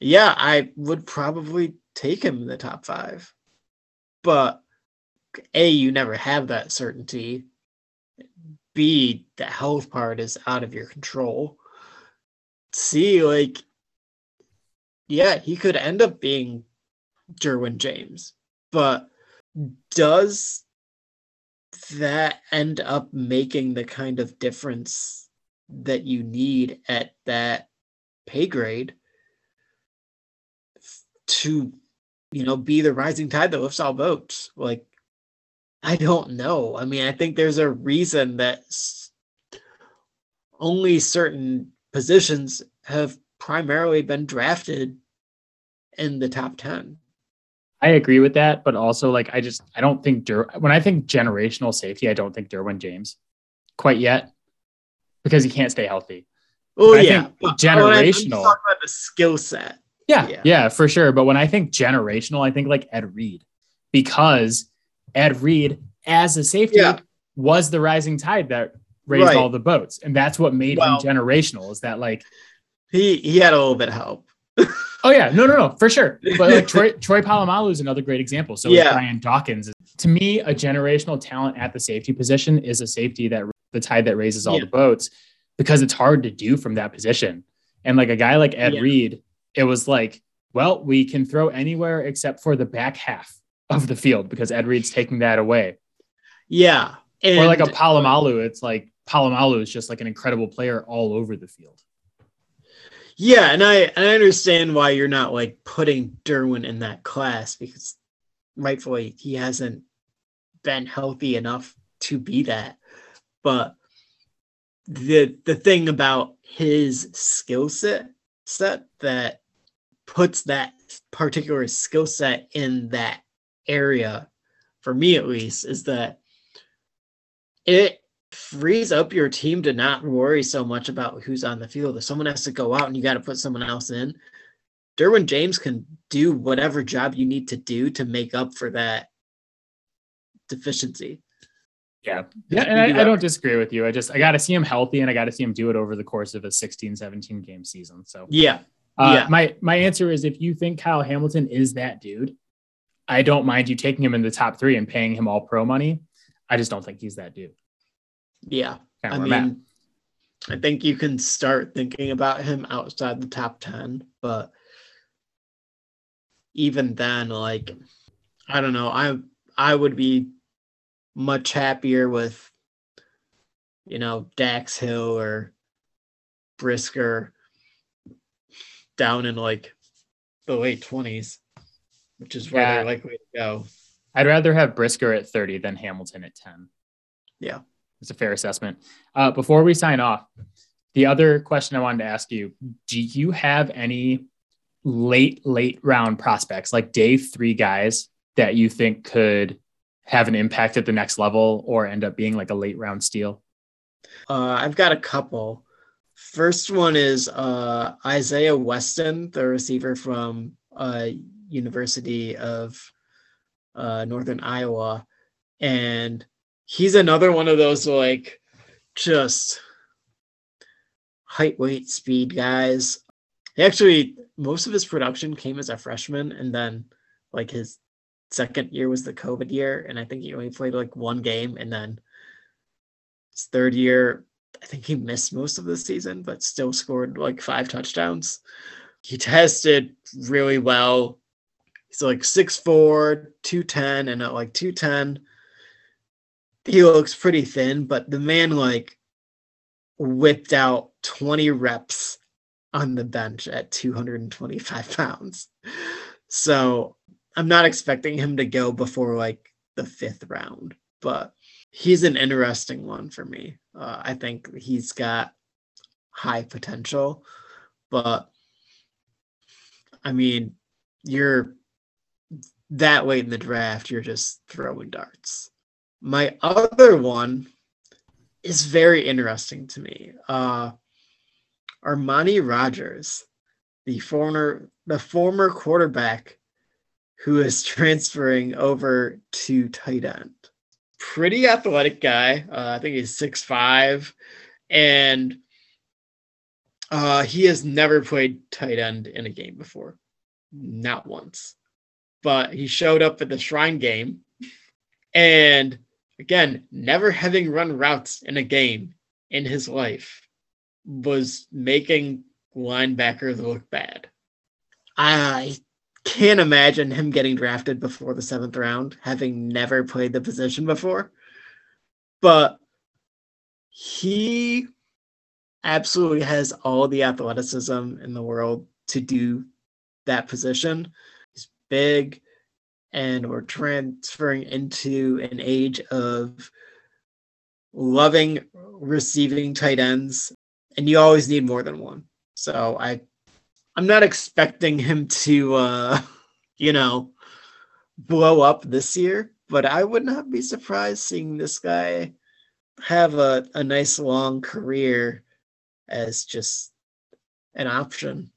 Yeah, I would probably take him in the top five. But A, you never have that certainty. B, the health part is out of your control. C, like yeah, he could end up being Derwin James. But does that end up making the kind of difference that you need at that pay grade to you know be the rising tide that lifts all boats like i don't know i mean i think there's a reason that only certain positions have primarily been drafted in the top 10. I agree with that, but also like I just I don't think Dur- when I think generational safety, I don't think Derwin James quite yet because he can't stay healthy. Oh yeah, generational. talking about the skill set. Yeah, yeah, yeah, for sure. But when I think generational, I think like Ed Reed because Ed Reed as a safety yeah. was the rising tide that raised right. all the boats, and that's what made well, him generational. Is that like he he had a little bit of help. oh yeah, no, no, no, for sure. But like Troy, Troy Polamalu is another great example. So yeah. Brian Dawkins. To me, a generational talent at the safety position is a safety that the tide that raises all yeah. the boats because it's hard to do from that position. And like a guy like Ed yeah. Reed, it was like, well, we can throw anywhere except for the back half of the field because Ed Reed's taking that away. Yeah. And, or like a Polamalu, it's like Polamalu is just like an incredible player all over the field. Yeah, and I I understand why you're not like putting Derwin in that class because rightfully he hasn't been healthy enough to be that. But the the thing about his skill set set that puts that particular skill set in that area for me at least is that it frees up your team to not worry so much about who's on the field. If someone has to go out and you got to put someone else in, Derwin James can do whatever job you need to do to make up for that deficiency. Yeah. Yeah. And I, I, don't disagree with you. I just, I got to see him healthy and I got to see him do it over the course of a 16, 17 game season. So, yeah. Uh, yeah. My, my answer is if you think Kyle Hamilton is that dude, I don't mind you taking him in the top three and paying him all pro money. I just don't think he's that dude. Yeah. I mean, I think you can start thinking about him outside the top 10, but even then, like, I don't know. I I would be much happier with you know Dax Hill or Brisker down in like the late twenties, which is where yeah. they're likely to go. I'd rather have Brisker at 30 than Hamilton at 10. Yeah. It's a fair assessment. Uh, before we sign off, the other question I wanted to ask you do you have any late, late round prospects, like day three guys that you think could have an impact at the next level or end up being like a late round steal? Uh, I've got a couple. First one is uh, Isaiah Weston, the receiver from uh, University of uh, Northern Iowa, and he's another one of those like just height, weight, speed guys. He actually most of his production came as a freshman, and then like his second year was the COVID year, and I think he only played like one game, and then his third year, I think he missed most of the season, but still scored like five touchdowns. He tested really well. He's like 6'4, 210, and at like 210, he looks pretty thin, but the man like whipped out 20 reps on the bench at 225 pounds. So I'm not expecting him to go before like the fifth round, but he's an interesting one for me. Uh, I think he's got high potential, but I mean, you're that late in the draft, you're just throwing darts. My other one is very interesting to me. Uh, Armani Rogers, the former the former quarterback who is transferring over to tight end. Pretty athletic guy. Uh, I think he's six five, and uh, he has never played tight end in a game before, not once. But he showed up at the Shrine game, and again, never having run routes in a game in his life was making linebackers look bad. I can't imagine him getting drafted before the seventh round, having never played the position before. But he absolutely has all the athleticism in the world to do that position. He's big, and we're transferring into an age of loving receiving tight ends and you always need more than one. So i i'm not expecting him to uh you know blow up this year but i would not be surprised seeing this guy have a, a nice long career as just an option.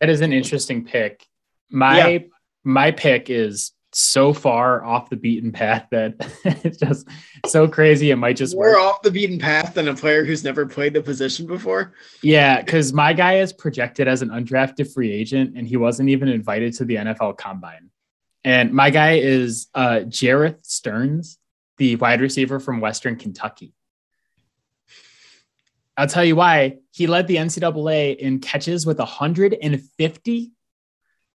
That is an interesting pick. My yeah my pick is so far off the beaten path that it's just so crazy. It might just we're work. off the beaten path than a player who's never played the position before. Yeah, because my guy is projected as an undrafted free agent, and he wasn't even invited to the NFL Combine. And my guy is uh, Jerreth Sterns, the wide receiver from Western Kentucky. I'll tell you why. He led the NCAA in catches with 150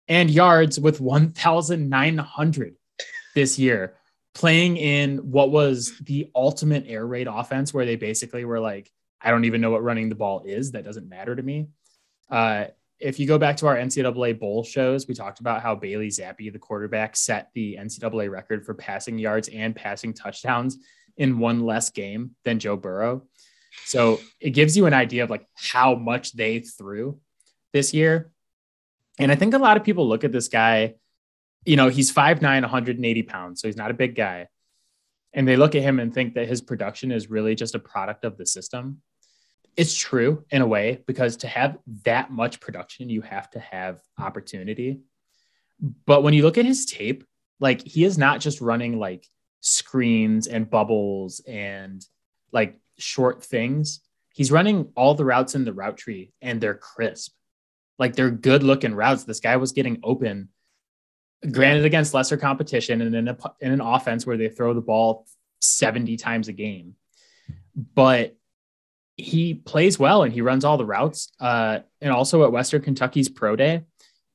and yards with 1,900 this year, playing in what was the ultimate air raid offense, where they basically were like, I don't even know what running the ball is. That doesn't matter to me. Uh, if you go back to our NCAA bowl shows, we talked about how Bailey Zappe, the quarterback, set the NCAA record for passing yards and passing touchdowns in one less game than Joe Burrow. So it gives you an idea of like how much they threw this year. And I think a lot of people look at this guy, you know, he's 5'9, 180 pounds. So he's not a big guy. And they look at him and think that his production is really just a product of the system. It's true in a way, because to have that much production, you have to have opportunity. But when you look at his tape, like he is not just running like screens and bubbles and like short things. He's running all the routes in the route tree and they're crisp. Like they're good looking routes. This guy was getting open, granted against lesser competition and in, a, in an offense where they throw the ball 70 times a game. But he plays well and he runs all the routes. Uh, and also at Western Kentucky's pro day,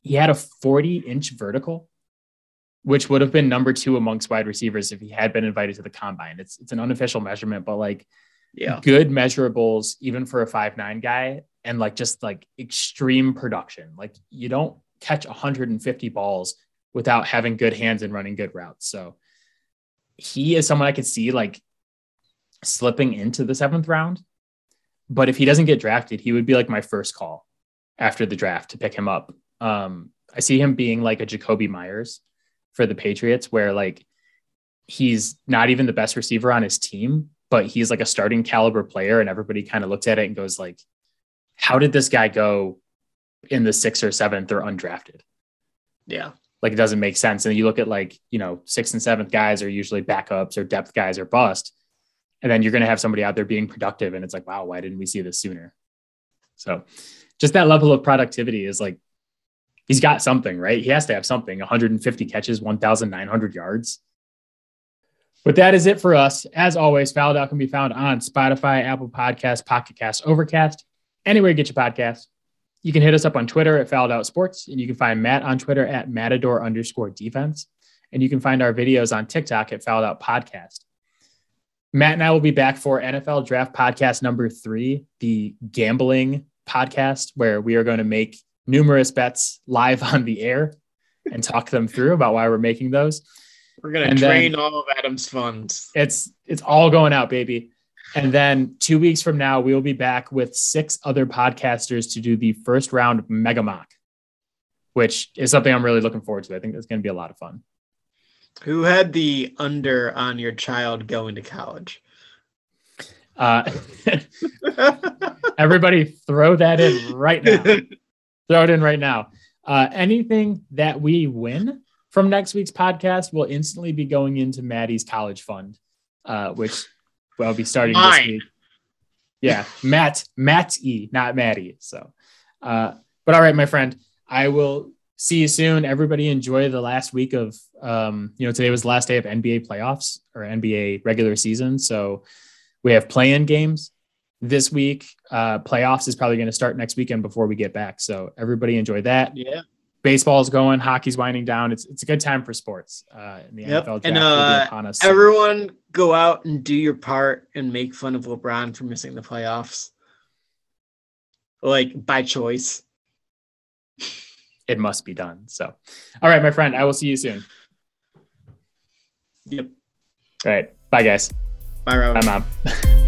he had a 40 inch vertical. which would have been number two amongst wide receivers if he had been invited to the combine. It's it's an unofficial measurement, but like Yeah. good measurables even for a five nine guy and like just like extreme production. Like you don't catch 150 balls without having good hands and running good routes. So he is someone I could see like slipping into the seventh round. But if he doesn't get drafted, he would be like my first call after the draft to pick him up. Um, I see him being like a Jakobi Meyers for the Patriots, where like he's not even the best receiver on his team, but he's like a starting caliber player, and everybody kind of looks at it and goes like, "How did this guy go in the sixth or seventh or undrafted?" Yeah. Like it doesn't make sense. And you look at like you know sixth and seventh guys are usually backups or depth guys or bust, and then you're going to have somebody out there being productive, and it's like, wow, why didn't we see this sooner? So, just that level of productivity is like he's got something, right? He has to have something 150 catches, 1,900 yards. But that is it for us. As always, Fouled Out can be found on Spotify, Apple Podcasts, Pocket Cast, Overcast, anywhere you get your podcast. You can hit us up on Twitter at Fouled Out Sports, and you can find Matt on Twitter at Matador underscore defense. And you can find our videos on TikTok at Fouled Out Podcast. Matt and I will be back for NFL Draft Podcast number three, the gambling podcast, where we are going to make numerous bets live on the air and talk them through about why we're making those. We're gonna And drain all of Adam's funds. It's it's all going out, baby. And then two weeks from now, we will be back with six other podcasters to do the first round mega mock, which is something I'm really looking forward to. I think that's going to be a lot of fun. Who had the under on your child going to college? Uh, everybody, throw that in right now. throw it in right now. Uh, anything that we win from next week's podcast will instantly be going into Maddie's college fund, uh, which will be starting this week. Yeah, Matt, Matt E, not Maddie. So, uh, but all right, my friend, I will see you soon. Everybody enjoy the last week of, um, you know, today was the last day of NBA playoffs or NBA regular season. So we have play-in games this week. Uh, playoffs is probably going to start next weekend before we get back. So everybody enjoy that. yeah. Baseball's going, hockey's winding down. It's it's a good time for sports. Uh, in the Yep. NFL draft And, uh, upon us. Everyone go out and do your part and make fun of LeBron for missing the playoffs. Like by choice. it must be done. So, all right, my friend, I will see you soon. Yep. All right, bye guys. Bye, Robin. Bye, mom.